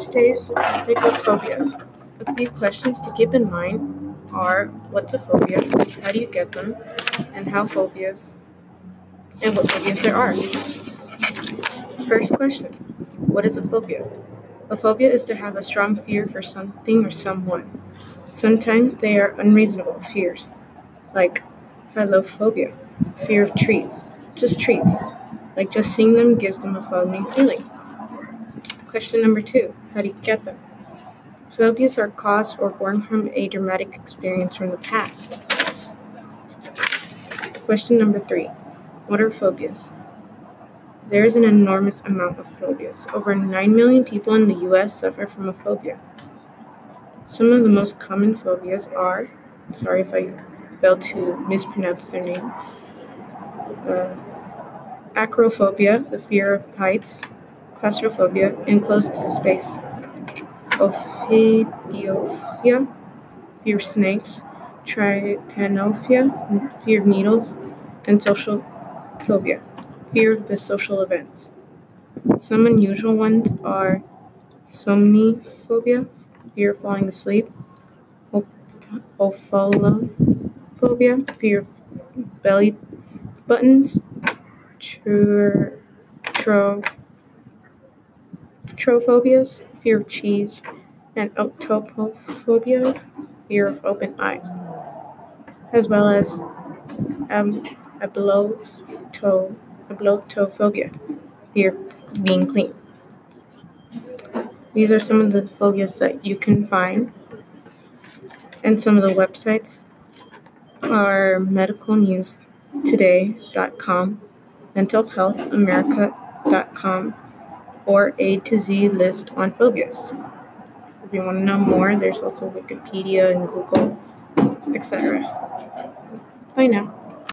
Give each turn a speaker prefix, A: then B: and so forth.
A: Today's topic of phobias. A few questions to keep in mind are what's a phobia, how do you get them, and how phobias and what phobias there are. First question What is a phobia? A phobia is to have a strong fear for something or someone. Sometimes they are unreasonable fears, like hylophobia, fear of trees, just trees, like just seeing them gives them a foaming feeling. Question number two How do you get them? Phobias are caused or born from a dramatic experience from the past. Question number three What are phobias? There is an enormous amount of phobias. Over 9 million people in the US suffer from a phobia. Some of the most common phobias are sorry if I failed to mispronounce their name uh, acrophobia, the fear of heights, claustrophobia, enclosed space, ophidiophobia, fear of snakes, trypanophobia, fear of needles, and social phobia, fear of the social events. Some unusual ones are somniphobia, fear of falling asleep, omphalophobia, fear of belly buttons, tro, trophobias, fear of cheese, and octopophobia, fear of open eyes, as well as um, abloto, ablutophobia, fear of being clean. These are some of the phobias that you can find, and some of the websites are medicalnewstoday.com, mentalhealthamerica.com, or A to Z list on phobias. If you want to know more, there's also Wikipedia and Google, etc. Bye now.